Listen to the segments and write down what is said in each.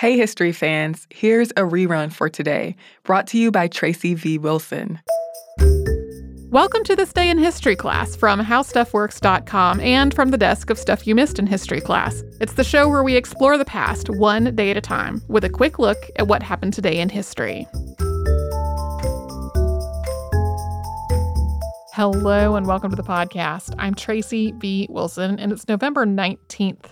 Hey, history fans, here's a rerun for today, brought to you by Tracy V. Wilson. Welcome to This Day in History class from HowStuffWorks.com and from the desk of Stuff You Missed in History class. It's the show where we explore the past one day at a time with a quick look at what happened today in history. Hello and welcome to the podcast. I'm Tracy V. Wilson, and it's November 19th.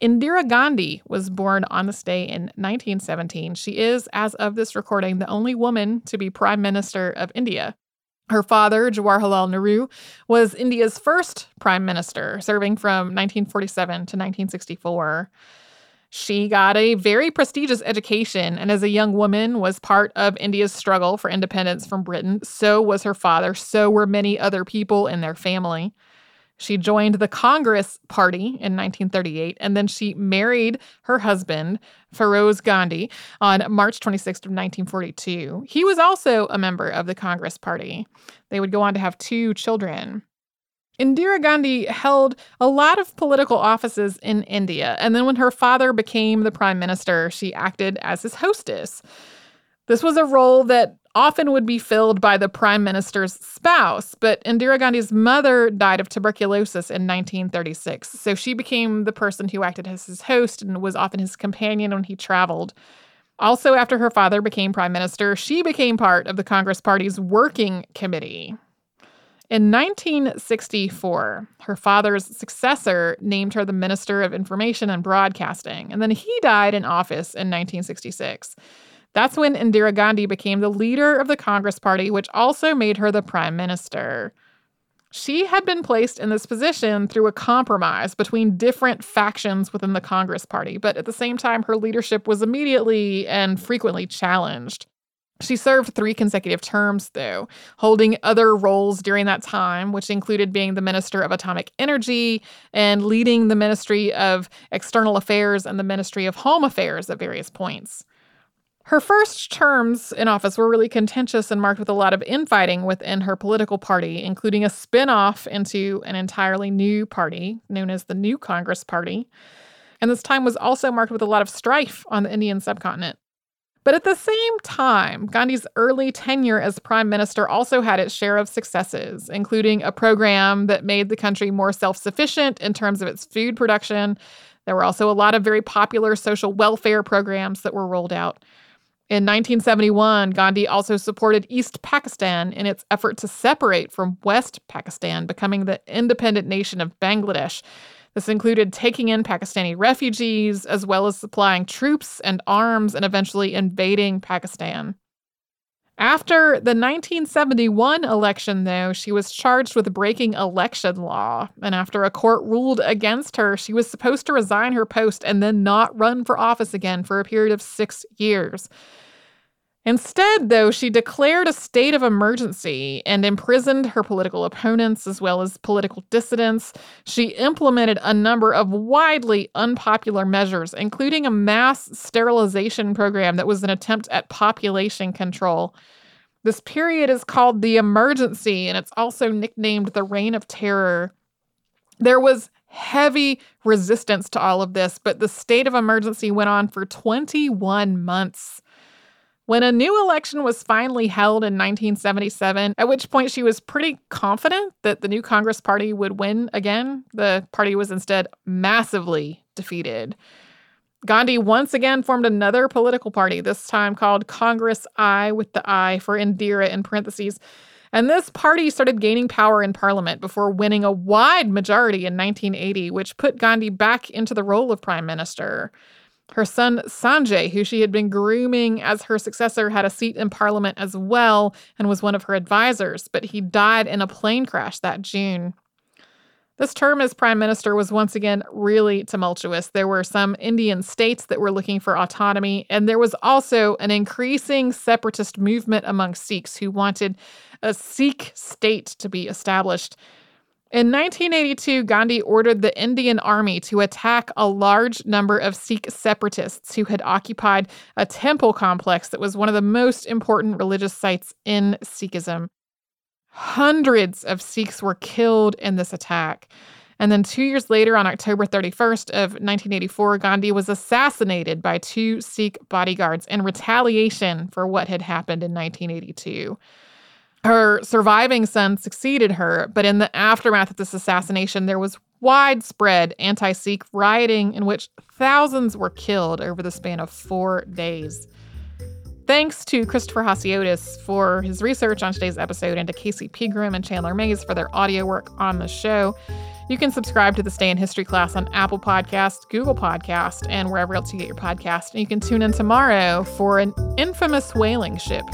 Indira Gandhi was born on this day in 1917. She is, as of this recording, the only woman to be Prime Minister of India. Her father, Jawaharlal Nehru, was India's first prime minister, serving from 1947 to 1964. She got a very prestigious education and as a young woman was part of India's struggle for independence from Britain. So was her father, so were many other people in their family. She joined the Congress Party in 1938, and then she married her husband, Feroz Gandhi, on March 26th of 1942. He was also a member of the Congress Party. They would go on to have two children. Indira Gandhi held a lot of political offices in India, and then when her father became the prime minister, she acted as his hostess. This was a role that often would be filled by the prime minister's spouse, but Indira Gandhi's mother died of tuberculosis in 1936. So she became the person who acted as his host and was often his companion when he traveled. Also, after her father became prime minister, she became part of the Congress Party's working committee. In 1964, her father's successor named her the Minister of Information and Broadcasting, and then he died in office in 1966. That's when Indira Gandhi became the leader of the Congress Party, which also made her the prime minister. She had been placed in this position through a compromise between different factions within the Congress Party, but at the same time, her leadership was immediately and frequently challenged. She served three consecutive terms, though, holding other roles during that time, which included being the Minister of Atomic Energy and leading the Ministry of External Affairs and the Ministry of Home Affairs at various points. Her first terms in office were really contentious and marked with a lot of infighting within her political party, including a spin off into an entirely new party known as the New Congress Party. And this time was also marked with a lot of strife on the Indian subcontinent. But at the same time, Gandhi's early tenure as prime minister also had its share of successes, including a program that made the country more self sufficient in terms of its food production. There were also a lot of very popular social welfare programs that were rolled out. In 1971, Gandhi also supported East Pakistan in its effort to separate from West Pakistan, becoming the independent nation of Bangladesh. This included taking in Pakistani refugees, as well as supplying troops and arms and eventually invading Pakistan. After the 1971 election, though, she was charged with breaking election law. And after a court ruled against her, she was supposed to resign her post and then not run for office again for a period of six years. Instead, though, she declared a state of emergency and imprisoned her political opponents as well as political dissidents. She implemented a number of widely unpopular measures, including a mass sterilization program that was an attempt at population control. This period is called the emergency, and it's also nicknamed the Reign of Terror. There was heavy resistance to all of this, but the state of emergency went on for 21 months. When a new election was finally held in 1977, at which point she was pretty confident that the new Congress Party would win again, the party was instead massively defeated. Gandhi once again formed another political party, this time called Congress I with the I for Indira in parentheses. And this party started gaining power in parliament before winning a wide majority in 1980, which put Gandhi back into the role of prime minister. Her son Sanjay, who she had been grooming as her successor, had a seat in parliament as well and was one of her advisors, but he died in a plane crash that June. This term as prime minister was once again really tumultuous. There were some Indian states that were looking for autonomy, and there was also an increasing separatist movement among Sikhs who wanted a Sikh state to be established. In 1982, Gandhi ordered the Indian army to attack a large number of Sikh separatists who had occupied a temple complex that was one of the most important religious sites in Sikhism. Hundreds of Sikhs were killed in this attack. And then two years later, on October 31st of 1984, Gandhi was assassinated by two Sikh bodyguards in retaliation for what had happened in 1982. Her surviving son succeeded her, but in the aftermath of this assassination, there was widespread anti Sikh rioting in which thousands were killed over the span of four days. Thanks to Christopher Hasiotis for his research on today's episode and to Casey Pegram and Chandler Mays for their audio work on the show. You can subscribe to This Day in History class on Apple Podcast, Google Podcast, and wherever else you get your podcast. And you can tune in tomorrow for an infamous whaling ship